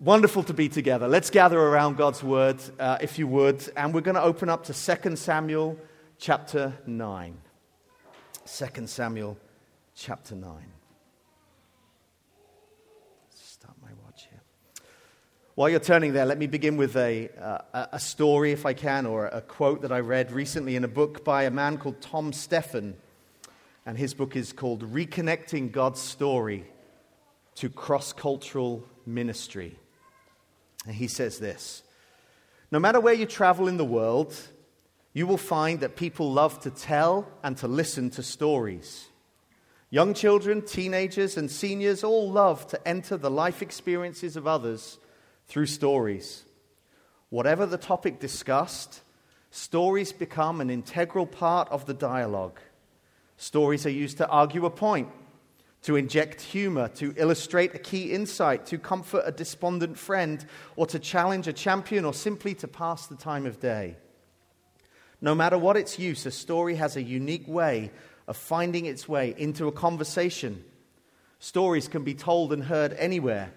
Wonderful to be together. Let's gather around God's word, uh, if you would. And we're going to open up to 2 Samuel chapter 9. 2 Samuel chapter 9. Start my watch here. While you're turning there, let me begin with a, uh, a story, if I can, or a quote that I read recently in a book by a man called Tom Steffen. And his book is called Reconnecting God's Story to Cross Cultural Ministry. And he says this No matter where you travel in the world, you will find that people love to tell and to listen to stories. Young children, teenagers, and seniors all love to enter the life experiences of others through stories. Whatever the topic discussed, stories become an integral part of the dialogue. Stories are used to argue a point to inject humor, to illustrate a key insight, to comfort a despondent friend, or to challenge a champion, or simply to pass the time of day. No matter what its use, a story has a unique way of finding its way into a conversation. Stories can be told and heard anywhere.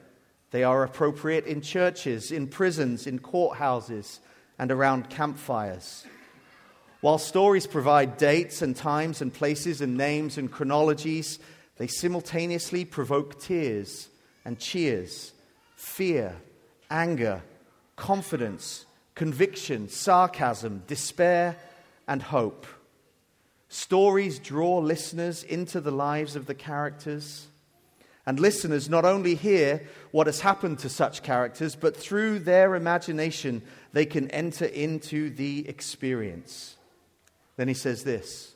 They are appropriate in churches, in prisons, in courthouses, and around campfires. While stories provide dates and times and places and names and chronologies, they simultaneously provoke tears and cheers, fear, anger, confidence, conviction, sarcasm, despair, and hope. Stories draw listeners into the lives of the characters. And listeners not only hear what has happened to such characters, but through their imagination, they can enter into the experience. Then he says this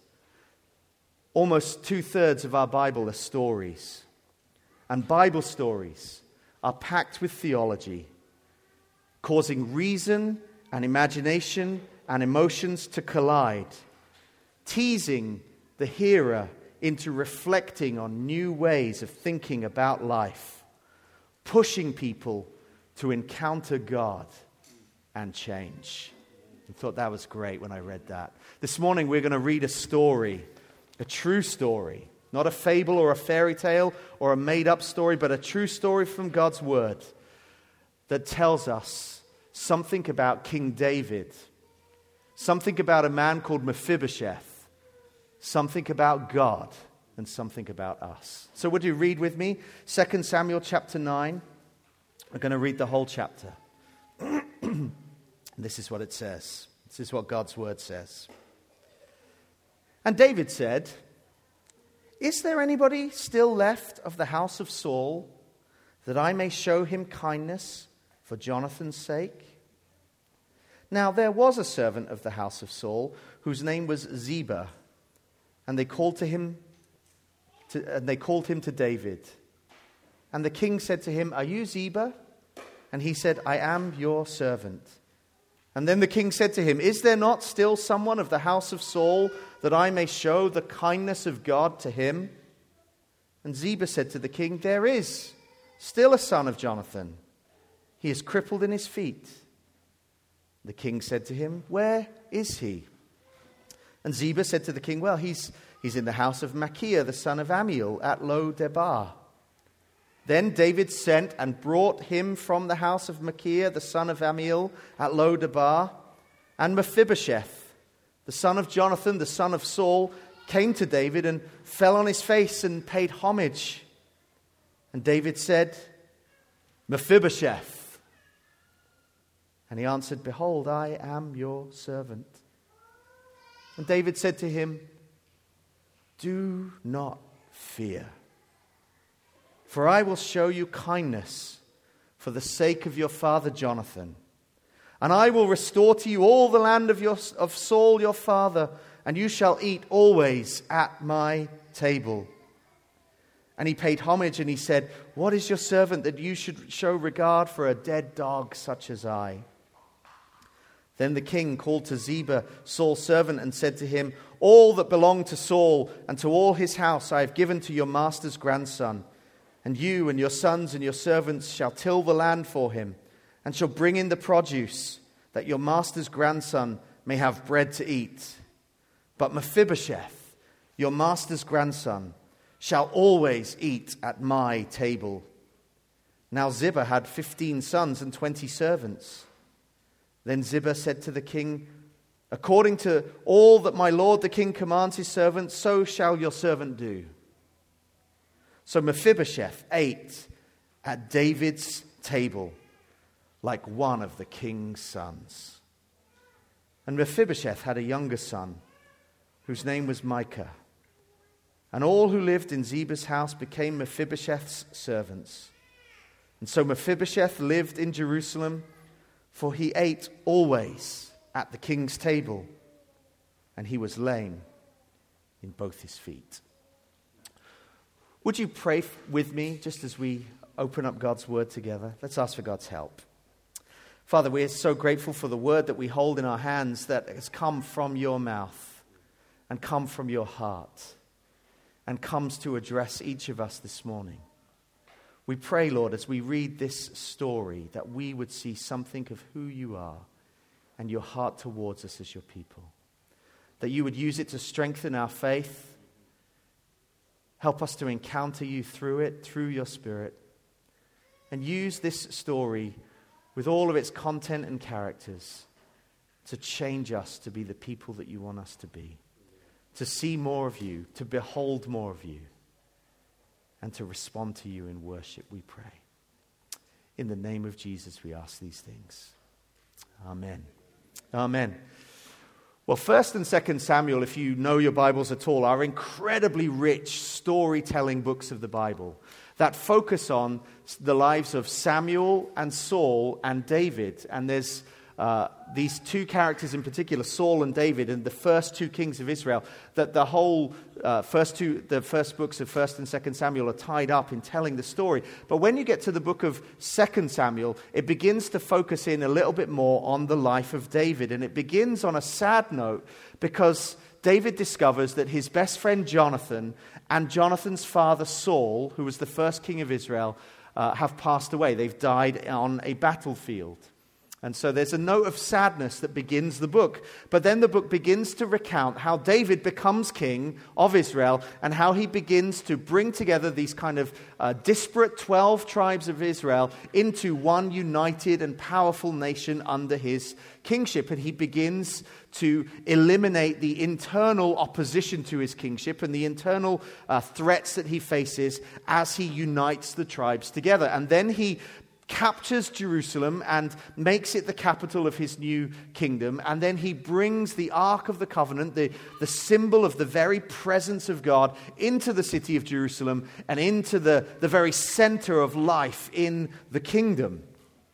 Almost two thirds of our Bible are stories. And Bible stories are packed with theology, causing reason and imagination and emotions to collide, teasing the hearer into reflecting on new ways of thinking about life, pushing people to encounter God and change. I thought that was great when I read that. This morning we're going to read a story a true story, not a fable or a fairy tale or a made up story, but a true story from God's Word that tells us something about King David, something about a man called Mephibosheth, something about God, and something about us. So, would you read with me 2 Samuel chapter 9? We're going to read the whole chapter. this is what it says. This is what God's word says. And David said, Is there anybody still left of the house of Saul that I may show him kindness for Jonathan's sake? Now there was a servant of the house of Saul whose name was Ziba, and they called to him to, and they called him to David. And the king said to him, Are you Ziba? And he said, I am your servant. And then the king said to him, Is there not still someone of the house of Saul that I may show the kindness of God to him? And Ziba said to the king, There is still a son of Jonathan. He is crippled in his feet. The king said to him, Where is he? And Ziba said to the king, Well, he's, he's in the house of Machir, the son of Ammiel, at Lo Debar. Then David sent and brought him from the house of Machir, the son of Ammiel, at Lo Debar, and Mephibosheth the son of Jonathan, the son of Saul, came to David and fell on his face and paid homage. And David said, Mephibosheth. And he answered, Behold, I am your servant. And David said to him, Do not fear, for I will show you kindness for the sake of your father Jonathan and I will restore to you all the land of, your, of Saul your father, and you shall eat always at my table. And he paid homage and he said, What is your servant that you should show regard for a dead dog such as I? Then the king called to Ziba, Saul's servant, and said to him, All that belonged to Saul and to all his house I have given to your master's grandson. And you and your sons and your servants shall till the land for him and shall bring in the produce, that your master's grandson may have bread to eat. But Mephibosheth, your master's grandson, shall always eat at my table. Now Ziba had 15 sons and 20 servants. Then Ziba said to the king, According to all that my lord the king commands his servant, so shall your servant do. So Mephibosheth ate at David's table like one of the king's sons. And Mephibosheth had a younger son whose name was Micah. And all who lived in Ziba's house became Mephibosheth's servants. And so Mephibosheth lived in Jerusalem, for he ate always at the king's table, and he was lame in both his feet. Would you pray with me just as we open up God's word together? Let's ask for God's help. Father, we are so grateful for the word that we hold in our hands that has come from your mouth and come from your heart and comes to address each of us this morning. We pray, Lord, as we read this story, that we would see something of who you are and your heart towards us as your people. That you would use it to strengthen our faith. Help us to encounter you through it, through your Spirit. And use this story with all of its content and characters to change us to be the people that you want us to be, to see more of you, to behold more of you and to respond to you in worship, we pray. In the name of Jesus, we ask these things. Amen. Amen. Well, 1st and 2nd Samuel, if you know your Bibles at all, are incredibly rich storytelling books of the Bible that focus on the lives of Samuel and Saul and David. And there's uh, these two characters in particular, Saul and David, and the first two kings of Israel, that the whole uh, first two, the first books of First and Second Samuel are tied up in telling the story. But when you get to the book of Second Samuel, it begins to focus in a little bit more on the life of David, and it begins on a sad note because David discovers that his best friend Jonathan and Jonathan's father Saul, who was the first king of Israel, uh, have passed away. They've died on a battlefield. And so there's a note of sadness that begins the book. But then the book begins to recount how David becomes king of Israel and how he begins to bring together these kind of uh, disparate 12 tribes of Israel into one united and powerful nation under his kingship. And he begins to eliminate the internal opposition to his kingship and the internal uh, threats that he faces as he unites the tribes together. And then he captures Jerusalem and makes it the capital of his new kingdom. And then he brings the Ark of the Covenant, the, the symbol of the very presence of God, into the city of Jerusalem and into the, the very center of life in the kingdom.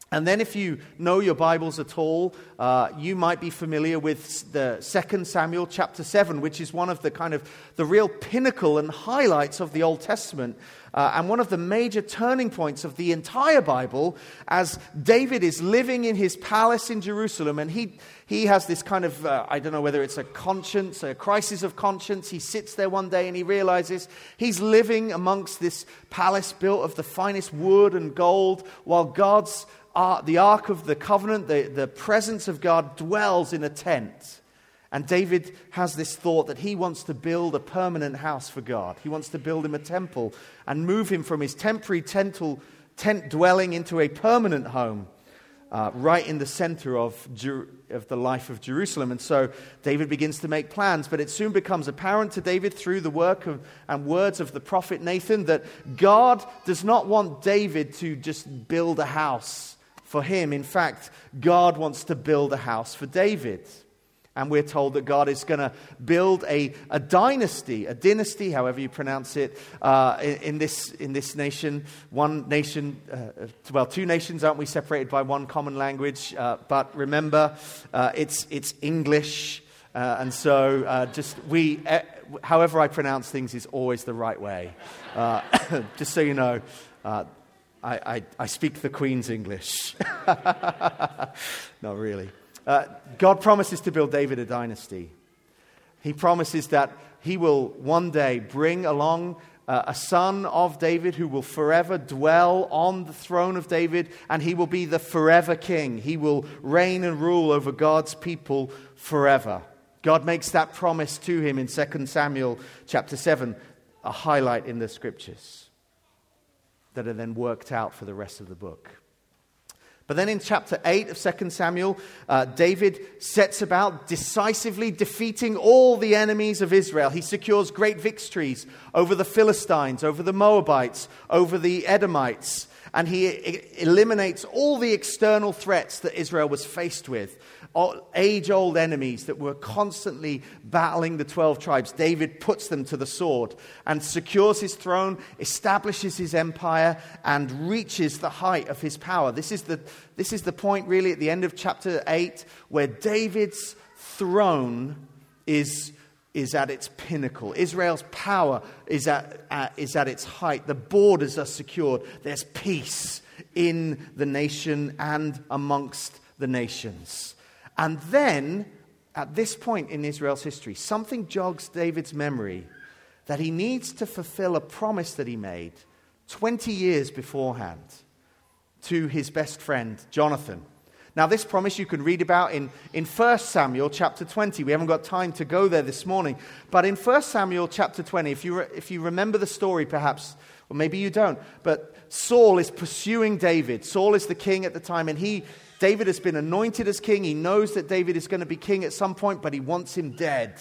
And then, if you know your Bibles at all, uh, you might be familiar with the Second Samuel chapter 7, which is one of the kind of the real pinnacle and highlights of the Old Testament, uh, and one of the major turning points of the entire Bible as David is living in his palace in Jerusalem, and he, he has this kind of, uh, I don't know whether it's a conscience, a crisis of conscience. He sits there one day and he realizes he's living amongst this palace built of the finest wood and gold, while God's the Ark of the Covenant, the, the presence of God, dwells in a tent. And David has this thought that he wants to build a permanent house for God. He wants to build him a temple and move him from his temporary tental, tent dwelling into a permanent home uh, right in the center of, of the life of Jerusalem. And so David begins to make plans, but it soon becomes apparent to David through the work of, and words of the prophet Nathan that God does not want David to just build a house for him. In fact, God wants to build a house for David. And we're told that God is going to build a, a dynasty, a dynasty, however you pronounce it, uh, in, in, this, in this nation. One nation, uh, well, two nations, aren't we, separated by one common language? Uh, but remember, uh, it's, it's English. Uh, and so uh, just we, however I pronounce things is always the right way. just so you know. I, I, I speak the Queen's English. Not really. Uh, God promises to build David a dynasty. He promises that he will one day bring along uh, a son of David who will forever dwell on the throne of David, and he will be the forever king. He will reign and rule over God's people forever. God makes that promise to him in 2 Samuel chapter 7, a highlight in the scriptures. That are then worked out for the rest of the book. But then in chapter 8 of 2 Samuel, uh, David sets about decisively defeating all the enemies of Israel. He secures great victories over the Philistines, over the Moabites, over the Edomites, and he eliminates all the external threats that Israel was faced with age old enemies that were constantly battling the 12 tribes. David puts them to the sword and secures his throne, establishes his empire, and reaches the height of his power. This is the, this is the point, really, at the end of chapter 8, where David's throne is is at its pinnacle. Israel's power is at, at, is at its height. The borders are secured. There's peace in the nation and amongst the nations. And then, at this point in Israel's history, something jogs David's memory that he needs to fulfill a promise that he made 20 years beforehand to his best friend, Jonathan. Now, this promise you can read about in, in 1 Samuel chapter 20. We haven't got time to go there this morning. But in 1 Samuel chapter 20, if you, re, if you remember the story, perhaps, or maybe you don't, but Saul is pursuing David. Saul is the king at the time, and he, David has been anointed as king. He knows that David is going to be king at some point, but he wants him dead.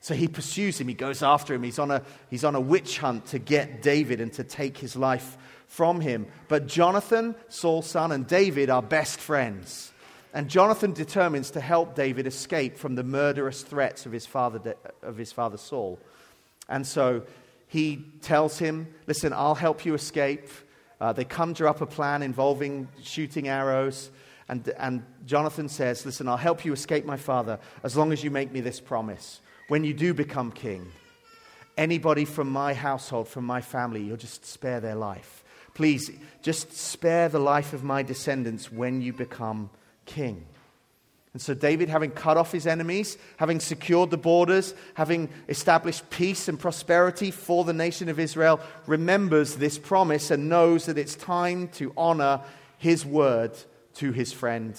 So he pursues him. He goes after him. He's on a, he's on a witch hunt to get David and to take his life from him. But Jonathan, Saul's son, and David are best friends. And Jonathan determines to help David escape from the murderous threats of his father, of his father Saul. And so he tells him, Listen, I'll help you escape. Uh, they conjure up a plan involving shooting arrows. And, and Jonathan says, Listen, I'll help you escape my father as long as you make me this promise. When you do become king, anybody from my household, from my family, you'll just spare their life. Please, just spare the life of my descendants when you become king. And so, David, having cut off his enemies, having secured the borders, having established peace and prosperity for the nation of Israel, remembers this promise and knows that it's time to honor his word to his friend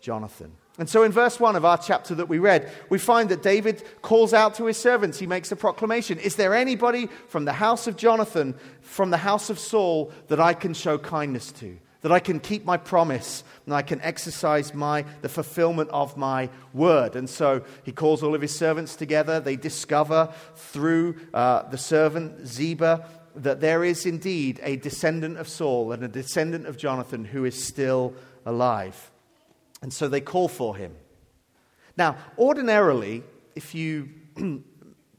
Jonathan. And so in verse 1 of our chapter that we read, we find that David calls out to his servants. He makes a proclamation Is there anybody from the house of Jonathan, from the house of Saul, that I can show kindness to? That I can keep my promise and I can exercise my, the fulfillment of my word. And so he calls all of his servants together. They discover through uh, the servant Ziba that there is indeed a descendant of Saul and a descendant of Jonathan who is still alive. And so they call for him. Now, ordinarily, if you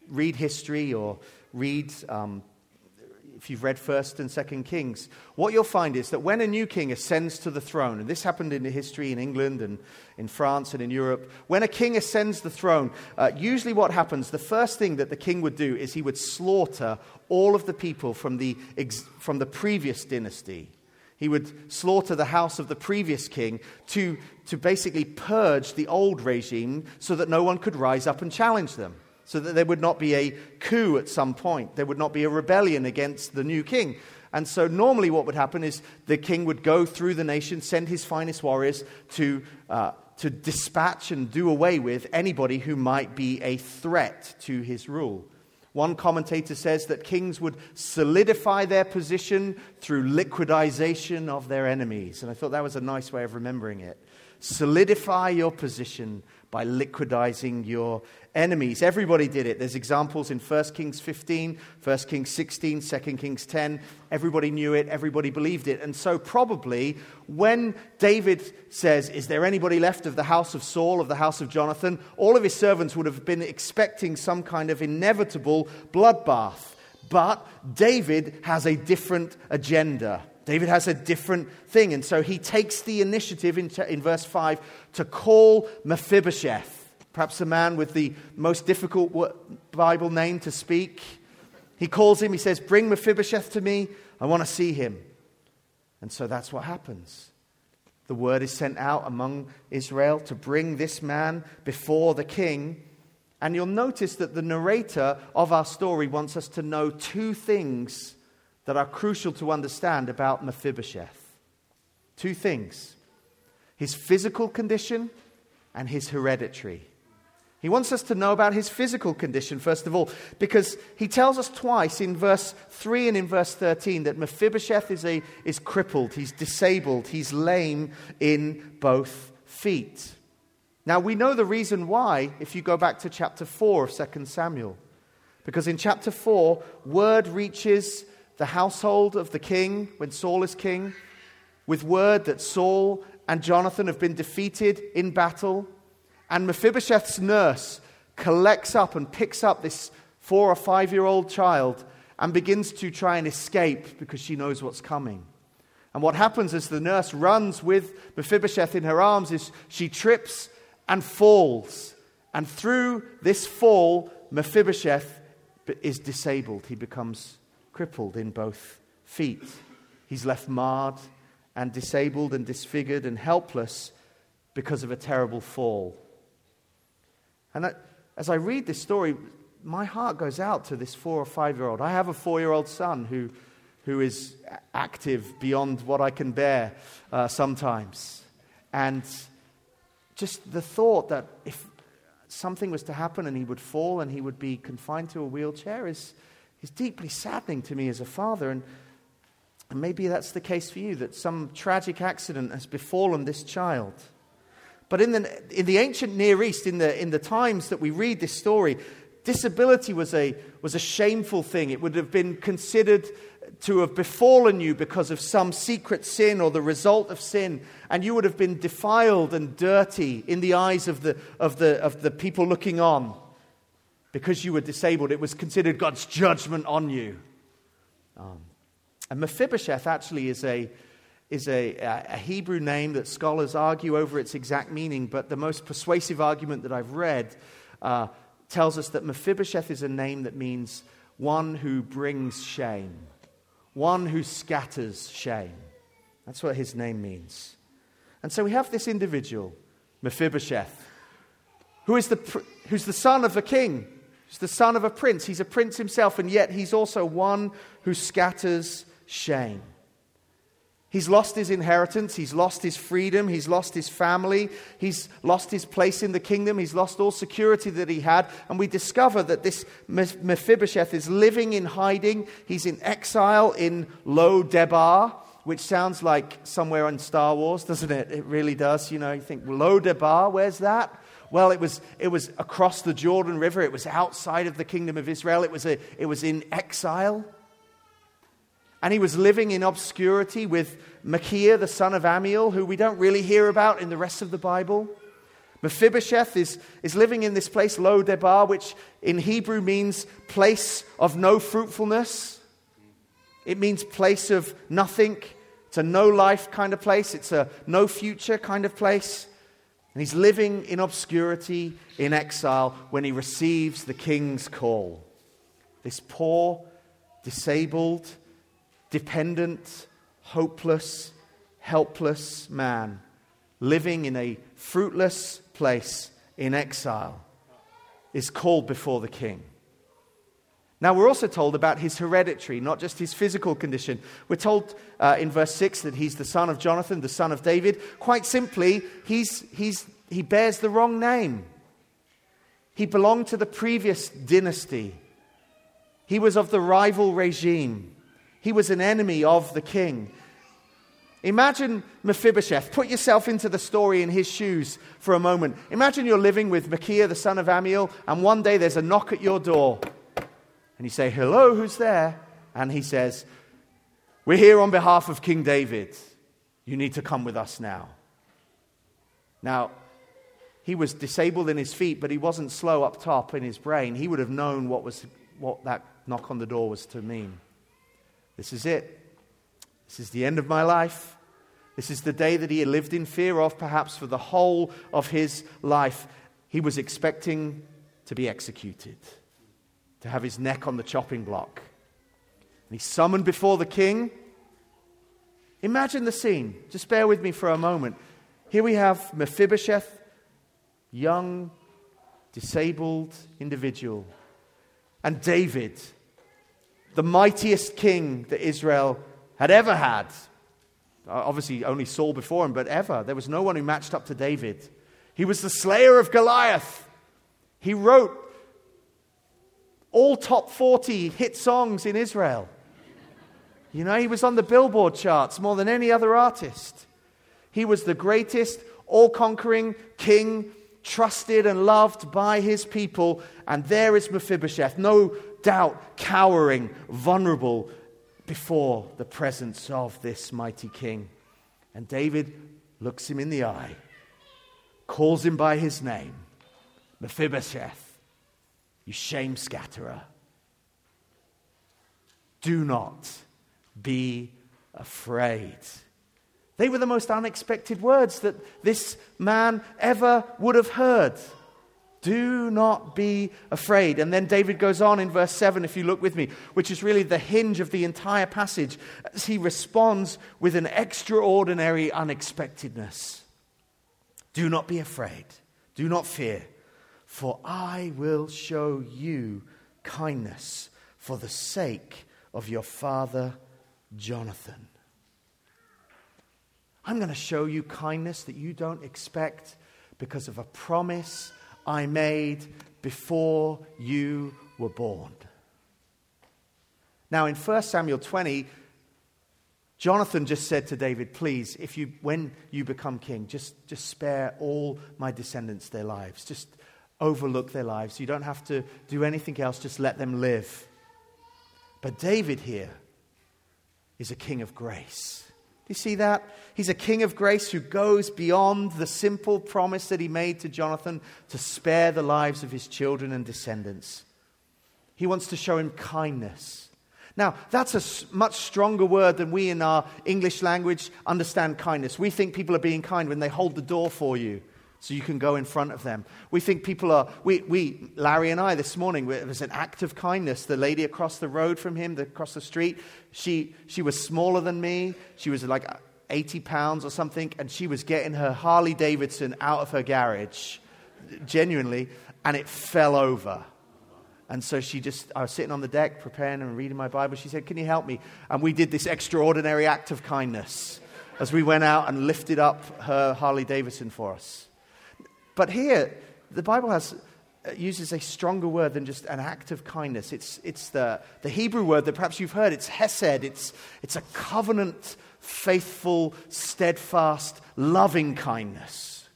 read history or read, um, if you've read 1st and 2nd Kings, what you'll find is that when a new king ascends to the throne, and this happened in history in England and in France and in Europe, when a king ascends the throne, uh, usually what happens, the first thing that the king would do is he would slaughter all of the people from the, ex- from the previous dynasty. He would slaughter the house of the previous king to, to basically purge the old regime so that no one could rise up and challenge them, so that there would not be a coup at some point. There would not be a rebellion against the new king. And so, normally, what would happen is the king would go through the nation, send his finest warriors to, uh, to dispatch and do away with anybody who might be a threat to his rule. One commentator says that kings would solidify their position through liquidization of their enemies. And I thought that was a nice way of remembering it. Solidify your position by liquidizing your enemies. Everybody did it. There's examples in 1 Kings 15, 1 Kings 16, 2 Kings 10. Everybody knew it, everybody believed it. And so, probably, when David says, Is there anybody left of the house of Saul, of the house of Jonathan? all of his servants would have been expecting some kind of inevitable bloodbath. But David has a different agenda. David has a different thing. And so he takes the initiative in, in verse 5 to call Mephibosheth perhaps a man with the most difficult Bible name to speak. He calls him, he says, Bring Mephibosheth to me. I want to see him. And so that's what happens. The word is sent out among Israel to bring this man before the king. And you'll notice that the narrator of our story wants us to know two things that are crucial to understand about Mephibosheth. Two things his physical condition and his hereditary He wants us to know about his physical condition, first of all, because he tells us twice in verse 3 and in verse 13 that Mephibosheth is, a, is crippled, he's disabled, he's lame in both feet. Now, we know the reason why if you go back to chapter 4 of 2 Samuel. Because in chapter 4, word reaches the household of the king when Saul is king with word that Saul and Jonathan have been defeated in battle. And Mephibosheth's nurse collects up and picks up this four or five year old child and begins to try and escape because she knows what's coming. And what happens as the nurse runs with Mephibosheth in her arms is she trips and falls. And through this fall, Mephibosheth is disabled. He becomes crippled in both feet. He's left marred and disabled and disfigured and helpless because of a terrible fall. And as I read this story, my heart goes out to this four or five year old. I have a four year old son who, who is active beyond what I can bear uh, sometimes. And just the thought that if something was to happen and he would fall and he would be confined to a wheelchair is, is deeply saddening to me as a father. And, and maybe that's the case for you, that some tragic accident has befallen this child. But in the, in the ancient Near East, in the, in the times that we read this story, disability was a, was a shameful thing. It would have been considered to have befallen you because of some secret sin or the result of sin, and you would have been defiled and dirty in the eyes of the, of the, of the people looking on because you were disabled. It was considered God's judgment on you. Um, and Mephibosheth actually is a, is a, a Hebrew name that scholars argue over its exact meaning, but the most persuasive argument that I've read uh, tells us that Mephibosheth is a name that means one who brings shame one who scatters shame. That's what his name means. And so we have this individual, Mephibosheth, who is the, who's the son of a king, He's the son of a prince. He's a prince himself, and yet he's also one who scatters shame. He's lost his inheritance. He's lost his freedom. He's lost his family. He's lost his place in the kingdom. He's lost all security that he had. And we discover that this Mephibosheth is living in hiding. He's in exile in Lo Debar, which sounds like somewhere in Star Wars, doesn't it? It really does. You know, you think, Lo Debar, where's that? Well, it was, it was across the Jordan River. It was outside of the kingdom of Israel. It was, a, it was in exile. And he was living in obscurity with Micaiah, the son of Ammiel, who we don't really hear about in the rest of the Bible. Mephibosheth is, is living in this place, Lo Debar, which in Hebrew means place of no fruitfulness. It means place of nothing. It's a no life kind of place, it's a no future kind of place. And he's living in obscurity, in exile, when he receives the king's call. This poor, disabled, dependent, hopeless, helpless man living in a fruitless place in exile is called before the king. Now, we're also told about his hereditary, not just his physical condition. We're told uh, in verse 6 that he's the son of Jonathan, the son of David. Quite simply, he's, he's, he bears the wrong name. He belonged to the previous dynasty, he was of the rival regime. He was an enemy of the king. Imagine Mephibosheth. Put yourself into the story in his shoes for a moment. Imagine you're living with Micaiah, the son of Ammiel, and one day there's a knock at your door. And you say, Hello, who's there? And he says, We're here on behalf of King David. You need to come with us now. Now, he was disabled in his feet, but he wasn't slow up top in his brain. He would have known what, was, what that knock on the door was to mean. This is it. This is the end of my life. This is the day that he had lived in fear of, perhaps for the whole of his life. He was expecting to be executed, to have his neck on the chopping block. And he's summoned before the king. Imagine the scene. Just bear with me for a moment. Here we have Mephibosheth, young, disabled individual, and David, the mightiest king that Israel had ever had. Uh, obviously, only Saul before him, but ever. There was no one who matched up to David. He was the slayer of Goliath. He wrote all top 40 hit songs in Israel. You know, he was on the Billboard charts more than any other artist. He was the greatest, all conquering king, trusted and loved by his people. And there is Mephibosheth, no doubt cowering, vulnerable before the presence of this mighty king. And David looks him in the eye, calls him by his name Mephibosheth, you shame scatterer. Do not be afraid. They were the most unexpected words that this man ever would have heard. Do not be afraid. And then David goes on in verse 7, if you look with me, which is really the hinge of the entire passage, as he responds with an extraordinary unexpectedness. Do not be afraid. Do not fear, for I will show you kindness for the sake of your father Jonathan. I'm going to show you kindness that you don't expect because of a promise I made before you were born. Now, in 1 Samuel 20, Jonathan just said to David, Please, if you, when you become king, just, just spare all my descendants their lives. Just overlook their lives. You don't have to do anything else, just let them live. But David here is a king of grace. Do you see that? He's a king of grace who goes beyond the simple promise that he made to Jonathan to spare the lives of his children and descendants. He wants to show him kindness. Now, that's a much stronger word than we in our English language understand kindness. We think people are being kind when they hold the door for you so you can go in front of them. We think people are, we, we Larry and I this morning, it was an act of kindness. The lady across the road from him, the, across the street, she, she was smaller than me. She was like 80 pounds or something, and she was getting her Harley Davidson out of her garage, genuinely, and it fell over. And so she just, I was sitting on the deck preparing and reading my Bible. She said, Can you help me? And we did this extraordinary act of kindness as we went out and lifted up her Harley Davidson for us. But here, the Bible has, uh, uses a stronger word than just an act of kindness. It's, it's the, the Hebrew word that perhaps you've heard. It's hesed. It's, it's a covenant, faithful, steadfast, loving kindness.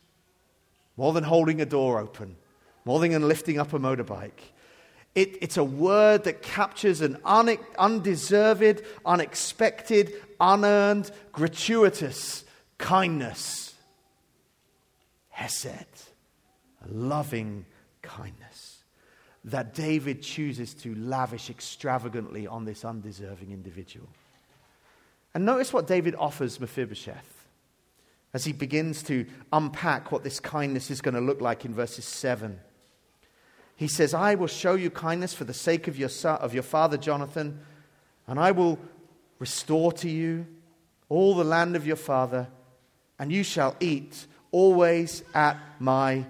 More than holding a door open, more than lifting up a motorbike. It, it's a word that captures an un, undeserved, unexpected, unearned, gratuitous kindness. Hesed loving kindness that David chooses to lavish extravagantly on this undeserving individual. And notice what David offers Mephibosheth as he begins to unpack what this kindness is going to look like in verses 7. He says, I will show you kindness for the sake of your, son, of your father Jonathan, and I will restore to you all the land of your father, and you shall eat always at my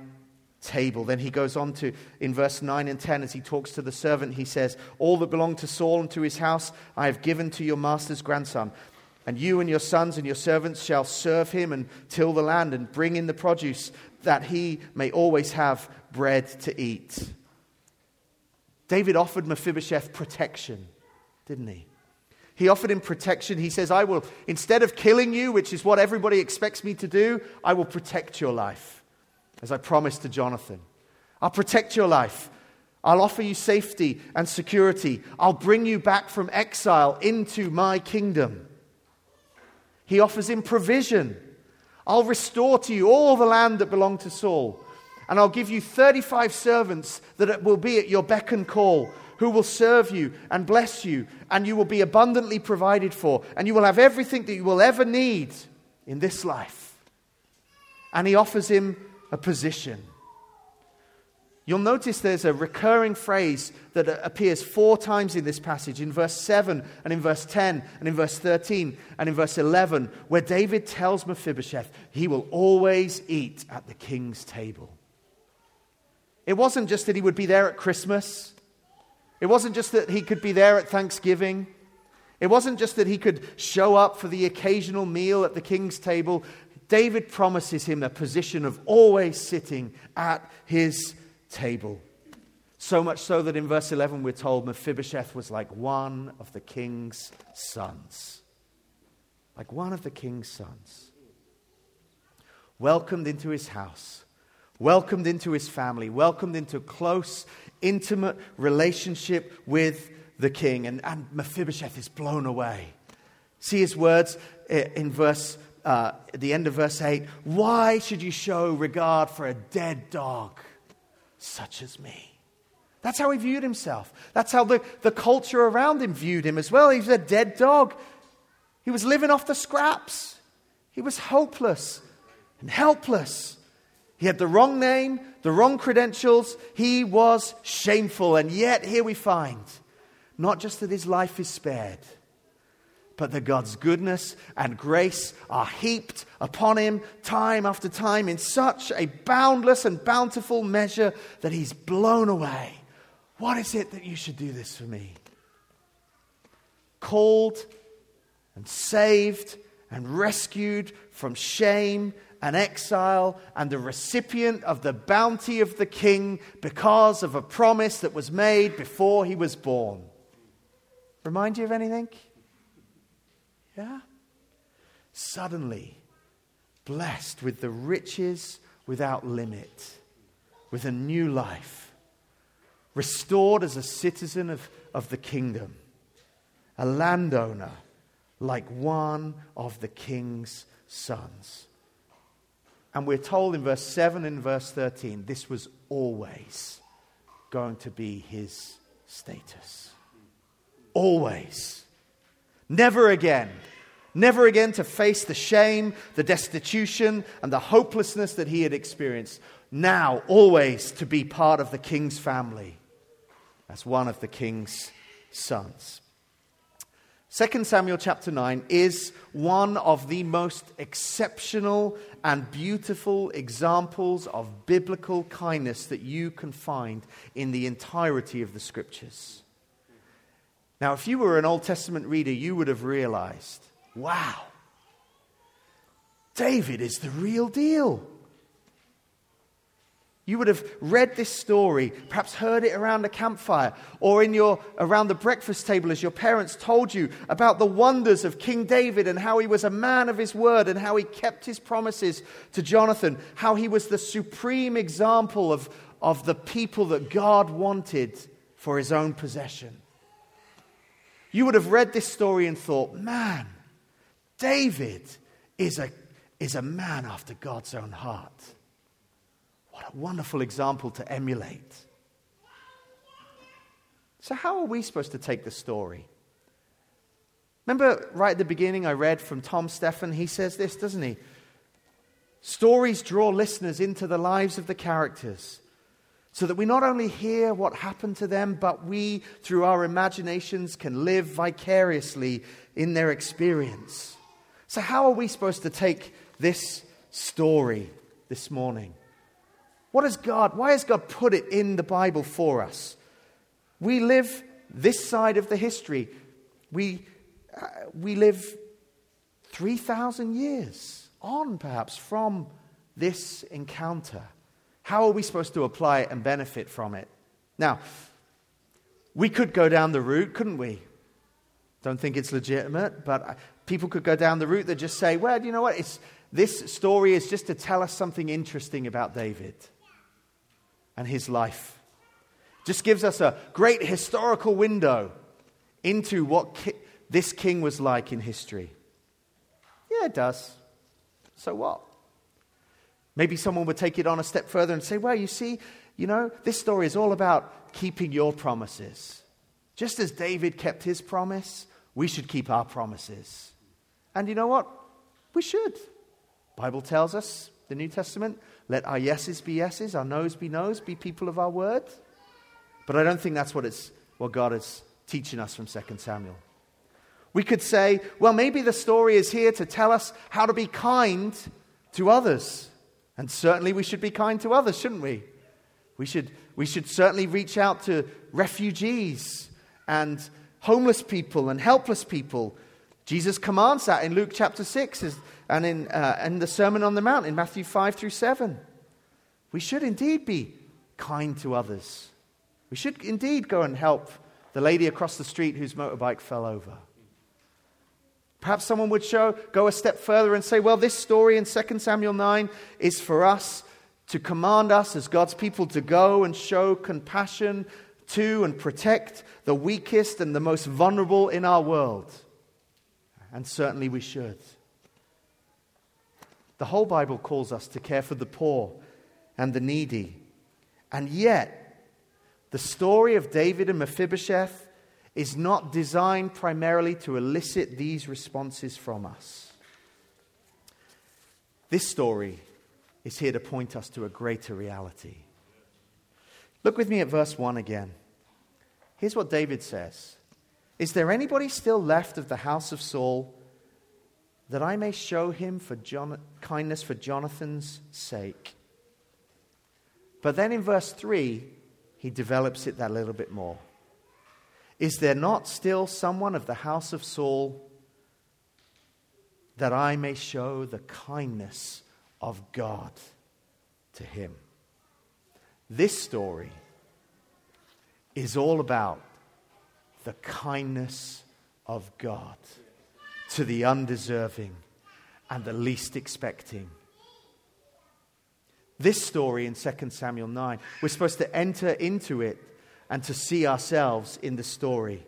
table. Then he goes on to, in verse 9 and 10, as he talks to the servant, he says, All that belonged to Saul and to his house I have given to your master's grandson. And you and your sons and your servants shall serve him and till the land and bring in the produce, that he may always have bread to eat. David offered Mephibosheth protection, didn't he? He offered him protection. He says, I will, instead of killing you, which is what everybody expects me to do, I will protect your life as I promised to Jonathan. I'll protect your life. I'll offer you safety and security. I'll bring you back from exile into my kingdom. He offers him provision. I'll restore to you all the land that belonged to Saul. And I'll give you 35 servants that will be at your beck and call, who will serve you and bless you, and you will be abundantly provided for, and you will have everything that you will ever need in this life. And he offers him a position. You'll notice there's a recurring phrase that appears four times in this passage in verse 7 and in verse 10 and in verse 13 and in verse 11, where David tells Mephibosheth he will always eat at the king's table. It wasn't just that he would be there at Christmas, it wasn't just that he could be there at Thanksgiving. It wasn't just that he could show up for the occasional meal at the king's table. David promises him a position of always sitting at his table. So much so that in verse 11 we're told Mephibosheth was like one of the king's sons. Like one of the king's sons. Welcomed into his house, welcomed into his family, welcomed into a close, intimate relationship with the king. And, and Mephibosheth is blown away. See his words eh, in verse, uh, at the end of verse 8 Why should you show regard for a dead dog such as me? That's how he viewed himself. That's how the, the culture around him viewed him as well. He was a dead dog. He was living off the scraps. He was hopeless and helpless. He had the wrong name, the wrong credentials. He was shameful. And yet, here we find not just that his life is spared, but that God's goodness and grace are heaped upon him time after time in such a boundless and bountiful measure that he's blown away. What is it that you should do this for me? Called and saved and rescued from shame and exile and the recipient of the bounty of the king because of a promise that was made before he was born. Remind you of anything? Yeah? Suddenly, blessed with the riches without limit, with a new life restored as a citizen of, of the kingdom, a landowner like one of the king's sons. And we're told in verse 7 and verse 13 this was always going to be his status. Always. Never again. Never again to face the shame, the destitution, and the hopelessness that he had experienced. Now, always to be part of the king's family as one of the king's sons. 2 Samuel chapter 9 is one of the most exceptional and beautiful examples of biblical kindness that you can find in the entirety of the scriptures. Now, if you were an Old Testament reader, you would have realized wow, David is the real deal. You would have read this story, perhaps heard it around a campfire or in your, around the breakfast table as your parents told you about the wonders of King David and how he was a man of his word and how he kept his promises to Jonathan, how he was the supreme example of, of the people that God wanted for his own possession. You would have read this story and thought, man, David is a, is a man after God's own heart. What a wonderful example to emulate. So, how are we supposed to take the story? Remember, right at the beginning, I read from Tom Steffen. He says this, doesn't he? Stories draw listeners into the lives of the characters so that we not only hear what happened to them, but we, through our imaginations, can live vicariously in their experience. So, how are we supposed to take this story this morning? What God, why has God put it in the Bible for us? We live this side of the history. We, uh, we live 3,000 years on, perhaps, from this encounter. How are we supposed to apply it and benefit from it? Now, we could go down the route, couldn't we? Don't think it's legitimate, but people could go down the route that just say, well, you know what? It's, this story is just to tell us something interesting about David and his life. Just gives us a great historical window into what ki- this king was like in history. Yeah, it does. So what? Maybe someone would take it on a step further and say, well, you see, you know, this story is all about keeping your promises. Just as David kept his promise, we should keep our promises. And you know what? We should. Bible tells us, the New Testament, let our yeses be yeses, our noes be noes, be people of our word. But I don't think that's what, it's, what God is teaching us from 2 Samuel. We could say, well, maybe the story is here to tell us how to be kind to others. And certainly we should be kind to others, shouldn't we? We should, we should certainly reach out to refugees and homeless people and helpless people. Jesus commands that in Luke chapter 6 and in, uh, in the Sermon on the Mount in Matthew 5 through 7. We should indeed be kind to others. We should indeed go and help the lady across the street whose motorbike fell over. Perhaps someone would show, go a step further and say, well, this story in 2 Samuel 9 is for us to command us as God's people to go and show compassion to and protect the weakest and the most vulnerable in our world. And certainly we should. The whole Bible calls us to care for the poor and the needy. And yet, the story of David and Mephibosheth is not designed primarily to elicit these responses from us. This story is here to point us to a greater reality. Look with me at verse 1 again. Here's what David says Is there anybody still left of the house of Saul that I may show him for John- kindness for Jonathan's sake? But then in verse 3, he develops it that little bit more. Is there not still someone of the house of Saul that I may show the kindness of God to him? This story is all about the kindness of God to the undeserving and the least expecting. This story in 2 Samuel 9, we're supposed to enter into it and to see ourselves in the story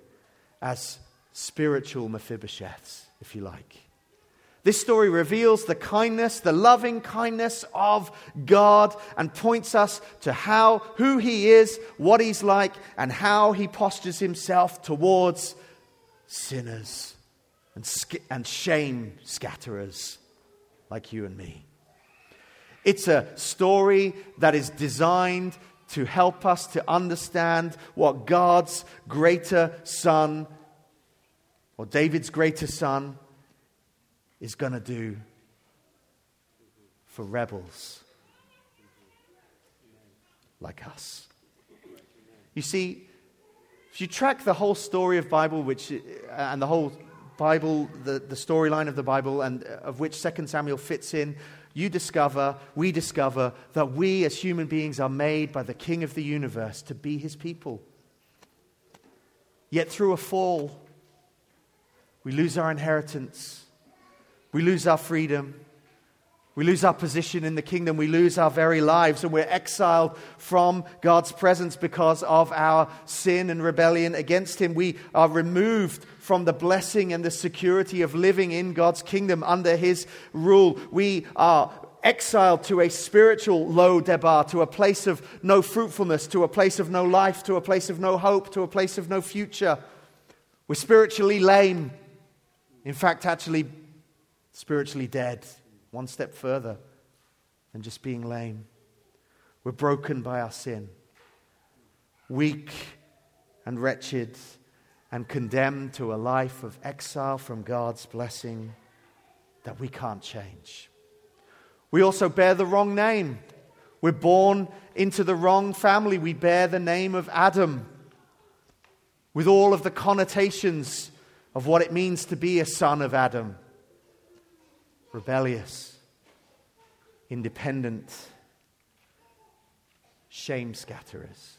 as spiritual Mephibosheths, if you like. This story reveals the kindness, the loving kindness of God and points us to how, who He is, what He's like, and how He postures Himself towards sinners and, and shame scatterers like you and me. It's a story that is designed to help us to understand what God's greater son, or David's greater son, is going to do for rebels like us. You see, if you track the whole story of Bible, which and the whole Bible, the, the storyline of the Bible, and uh, of which 2 Samuel fits in, you discover, we discover, that we as human beings are made by the King of the universe to be his people. Yet through a fall, we lose our inheritance, we lose our freedom, we lose our position in the kingdom, we lose our very lives, and we're exiled from God's presence because of our sin and rebellion against Him. We are removed from the blessing and the security of living in God's kingdom under His rule. We are exiled to a spiritual Lo Debar, to a place of no fruitfulness, to a place of no life, to a place of no hope, to a place of no future. We're spiritually lame. In fact, actually, spiritually dead one step further than just being lame. We're broken by our sin, weak and wretched, and condemned to a life of exile from God's blessing that we can't change. We also bear the wrong name. We're born into the wrong family. We bear the name of Adam with all of the connotations of what it means to be a son of Adam rebellious, independent, shame scatterers.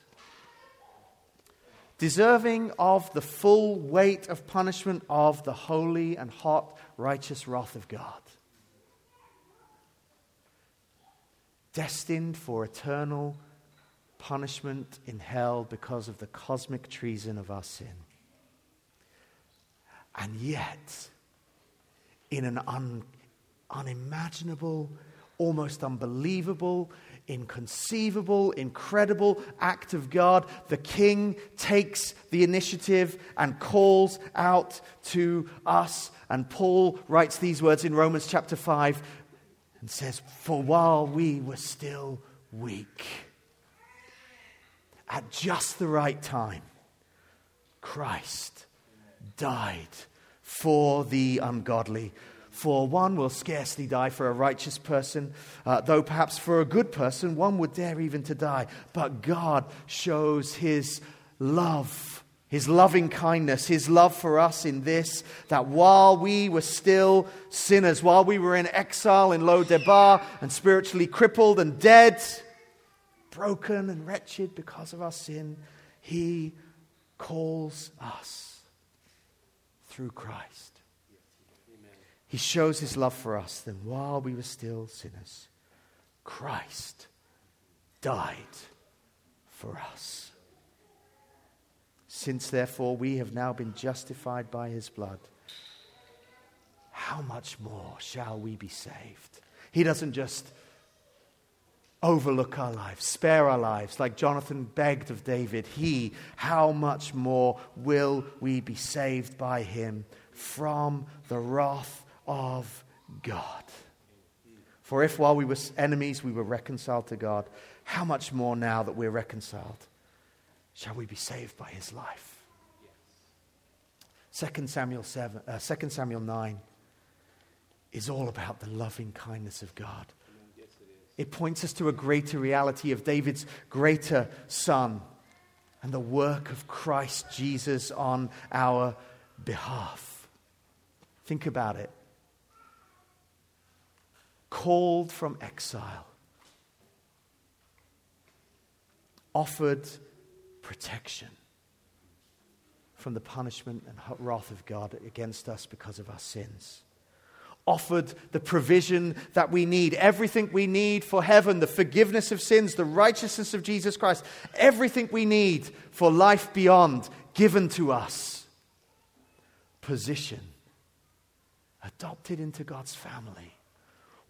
Deserving of the full weight of punishment of the holy and hot, righteous wrath of God. Destined for eternal punishment in hell because of the cosmic treason of our sin. And yet, in an un- unimaginable, almost unbelievable, inconceivable, incredible act of God, the king takes the initiative and calls out to us. And Paul writes these words in Romans chapter 5 and says, For while we were still weak, at just the right time, Christ died for the ungodly. For one will scarcely die for a righteous person, uh, though perhaps for a good person one would dare even to die. But God shows his love, his loving kindness, his love for us in this that while we were still sinners, while we were in exile in Lo Debar and spiritually crippled and dead, broken and wretched because of our sin, He calls us through Christ. He shows his love for us. Then, while we were still sinners, Christ died for us. Since, therefore, we have now been justified by his blood, how much more shall we be saved? He doesn't just overlook our lives, spare our lives, like Jonathan begged of David. He, how much more will we be saved by him from the wrath of God? For if while we were enemies we were reconciled to God, how much more now that we're reconciled shall we be saved by his life? 2 Samuel, 7, uh, 2 Samuel 9 is all about the loving kindness of God. It points us to a greater reality of David's greater son and the work of Christ Jesus on our behalf. Think about it. Called from exile, offered protection from the punishment and wrath of God against us because of our sins offered the provision that we need, everything we need for heaven, the forgiveness of sins, the righteousness of Jesus Christ, everything we need for life beyond given to us. Position, adopted into God's family,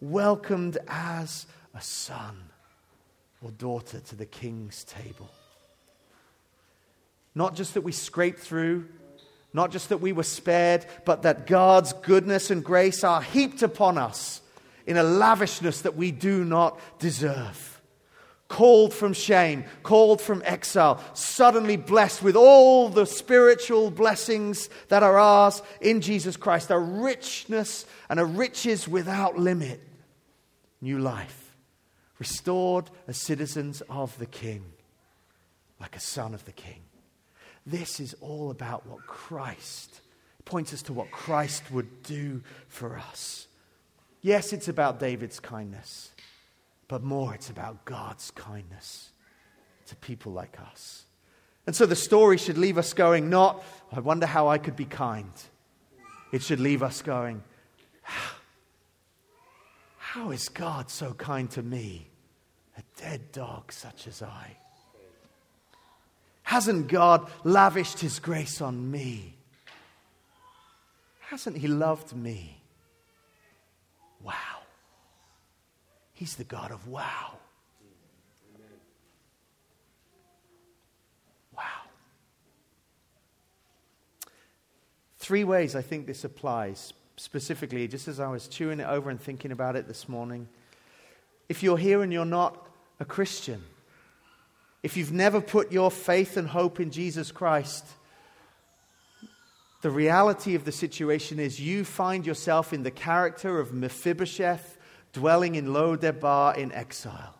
welcomed as a son or daughter to the king's table. Not just that we scraped through not just that we were spared, but that God's goodness and grace are heaped upon us in a lavishness that we do not deserve. Called from shame, called from exile, suddenly blessed with all the spiritual blessings that are ours in Jesus Christ, a richness and a riches without limit. New life, restored as citizens of the King, like a son of the King. This is all about what Christ points us to what Christ would do for us. Yes, it's about David's kindness, but more, it's about God's kindness to people like us. And so the story should leave us going, not, I wonder how I could be kind. It should leave us going, ah, how is God so kind to me, a dead dog such as I? Hasn't God lavished his grace on me? Hasn't he loved me? Wow. He's the God of wow. Wow. Three ways I think this applies specifically, just as I was chewing it over and thinking about it this morning. If you're here and you're not a Christian, if you've never put your faith and hope in Jesus Christ, the reality of the situation is you find yourself in the character of Mephibosheth dwelling in Lo-debar in exile.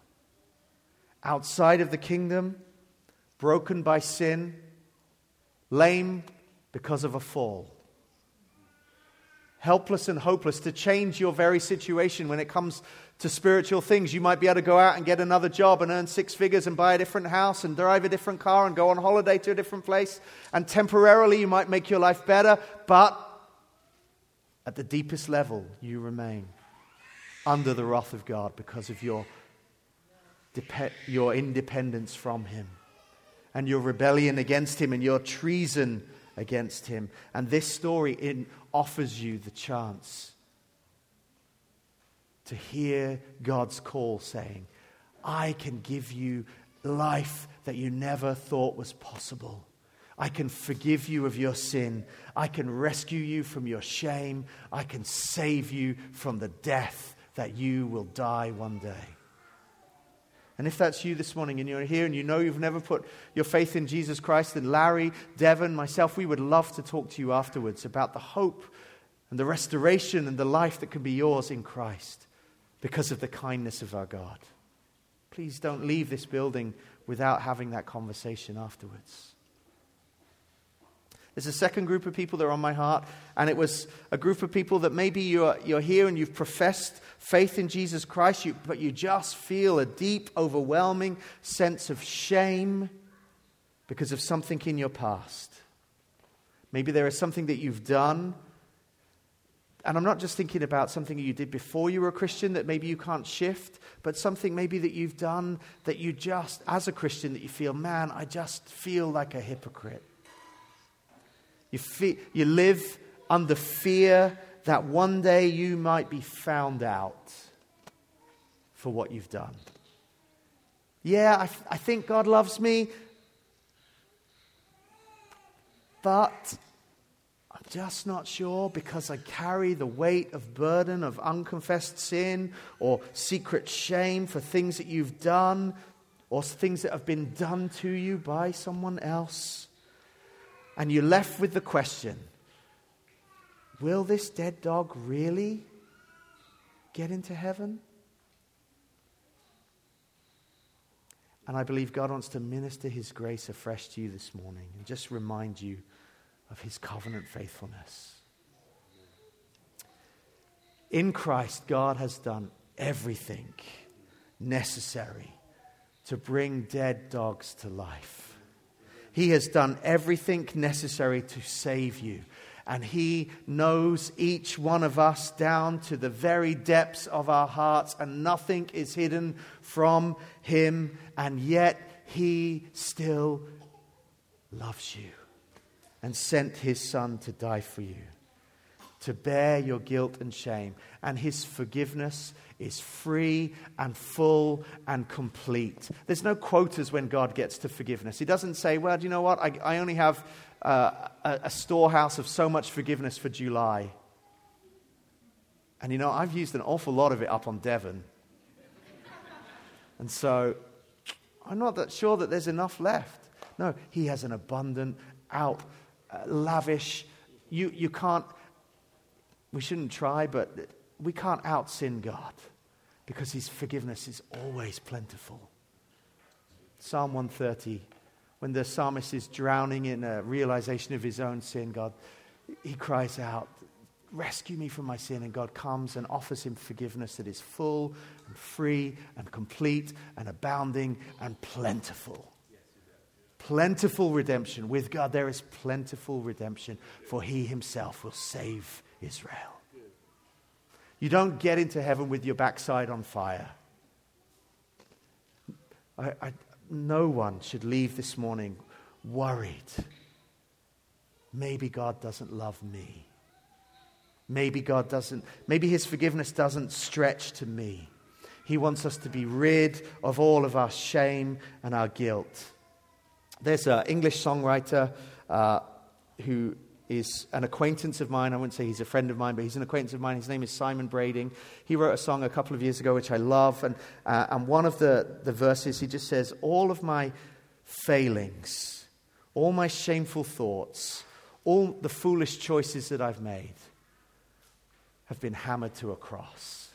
Outside of the kingdom, broken by sin, lame because of a fall helpless and hopeless to change your very situation when it comes to spiritual things. You might be able to go out and get another job and earn six figures and buy a different house and drive a different car and go on holiday to a different place. And temporarily, you might make your life better, but at the deepest level, you remain under the wrath of God because of your, your independence from Him and your rebellion against Him and your treason against Him. And this story in, offers you the chance to hear God's call saying, I can give you life that you never thought was possible. I can forgive you of your sin. I can rescue you from your shame. I can save you from the death that you will die one day. And if that's you this morning and you're here and you know you've never put your faith in Jesus Christ, then Larry, Devon, myself, we would love to talk to you afterwards about the hope and the restoration and the life that can be yours in Christ because of the kindness of our God. Please don't leave this building without having that conversation afterwards. There's a second group of people that are on my heart, and it was a group of people that maybe you're, you're here and you've professed faith in Jesus Christ, you, but you just feel a deep, overwhelming sense of shame because of something in your past. Maybe there is something that you've done. And I'm not just thinking about something you did before you were a Christian that maybe you can't shift, but something maybe that you've done that you just, as a Christian, that you feel, man, I just feel like a hypocrite. You, feel, you live under fear that one day you might be found out for what you've done. Yeah, I, I think God loves me, but I'm just not sure because I carry the weight of burden of unconfessed sin or secret shame for things that you've done or things that have been done to you by someone else. And you're left with the question Will this dead dog really get into heaven? And I believe God wants to minister his grace afresh to you this morning and just remind you of his covenant faithfulness. In Christ, God has done everything necessary to bring dead dogs to life. He has done everything necessary to save you. And He knows each one of us down to the very depths of our hearts, and nothing is hidden from Him. And yet, He still loves you and sent his son to die for you, to bear your guilt and shame. And his forgiveness is free and full and complete. There's no quotas when God gets to forgiveness. He doesn't say, well, do you know what? I, I only have a, a storehouse of so much forgiveness for July. And you know, I've used an awful lot of it up on Devon. And so I'm not that sure that there's enough left. No, he has an abundant, out uh, lavish. You, you can't, we shouldn't try, but we can't out sin God because his forgiveness is always plentiful. Psalm 130, when the psalmist is drowning in a realization of his own sin, God, he cries out, Rescue me from my sin. And God comes and offers him forgiveness that is full and free and complete and abounding and plentiful plentiful redemption. With God, there is plentiful redemption, for He Himself will save Israel. You don't get into heaven with your backside on fire. I, no one should leave this morning worried. Maybe God doesn't love me. Maybe God doesn't, maybe His forgiveness doesn't stretch to me. He wants us to be rid of all of our shame and our guilt. There's an English songwriter uh, who is an acquaintance of mine. I wouldn't say he's a friend of mine, but he's an acquaintance of mine. His name is Simon Brading. He wrote a song a couple of years ago, which I love. And, uh, and one of the, the verses, he just says, All of my failings, all my shameful thoughts, all the foolish choices that I've made have been hammered to a cross.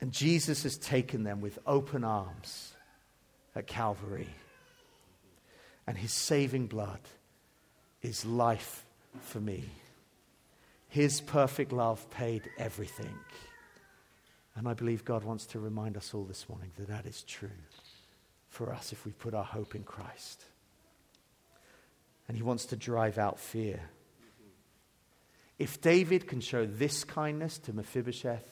And Jesus has taken them with open arms at Calvary and his saving blood is life for me. His perfect love paid everything. And I believe God wants to remind us all this morning that that is true for us if we put our hope in Christ. And he wants to drive out fear. If David can show this kindness to Mephibosheth,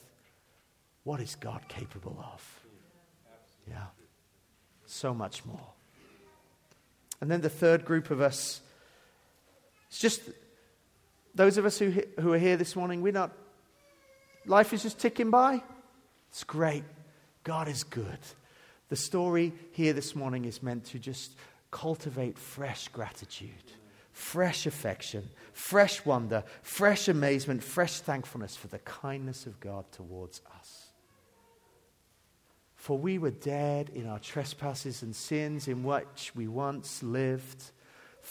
what is God capable of? Yeah. So much more. And then the third group of us, it's just those of us who, who are here this morning, we're not, life is just ticking by. It's great. God is good. The story here this morning is meant to just cultivate fresh gratitude, fresh affection, fresh wonder, fresh amazement, fresh thankfulness for the kindness of God towards us. For we were dead in our trespasses and sins in which we once lived,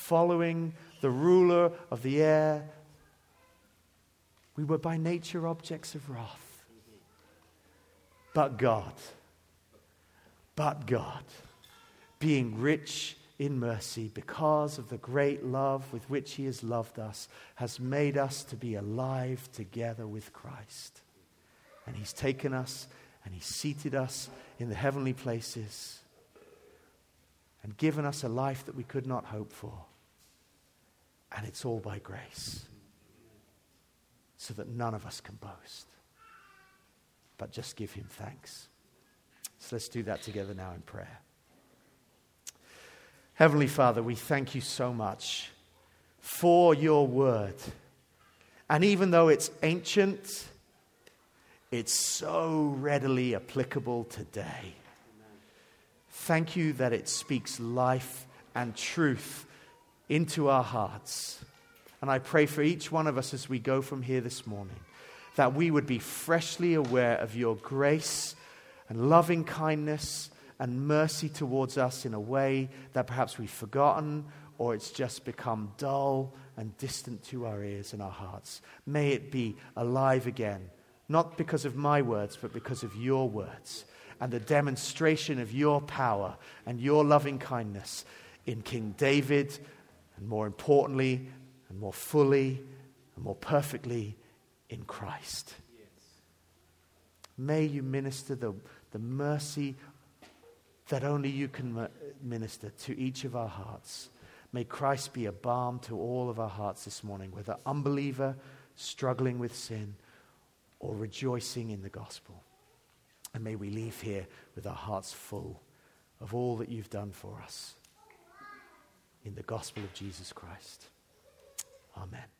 following the ruler of the air. We were by nature objects of wrath. But God, but God, being rich in mercy because of the great love with which He has loved us, has made us to be alive together with Christ. And He's taken us and He seated us in the heavenly places and given us a life that we could not hope for. And it's all by grace, so that none of us can boast, but just give him thanks. So let's do that together now in prayer. Heavenly Father, we thank you so much for your word. And even though it's ancient, it's so readily applicable today. Thank you that it speaks life and truth into our hearts. And I pray for each one of us as we go from here this morning that we would be freshly aware of your grace and loving kindness and mercy towards us in a way that perhaps we've forgotten or it's just become dull and distant to our ears and our hearts. May it be alive again, not because of my words, but because of your words and the demonstration of your power and your loving kindness in King David, and more importantly, and more fully, and more perfectly in Christ. Yes. May you minister the, the mercy that only you can minister to each of our hearts. May Christ be a balm to all of our hearts this morning, whether unbeliever, struggling with sin, or rejoicing in the gospel. And may we leave here with our hearts full of all that you've done for us in the gospel of Jesus Christ. Amen.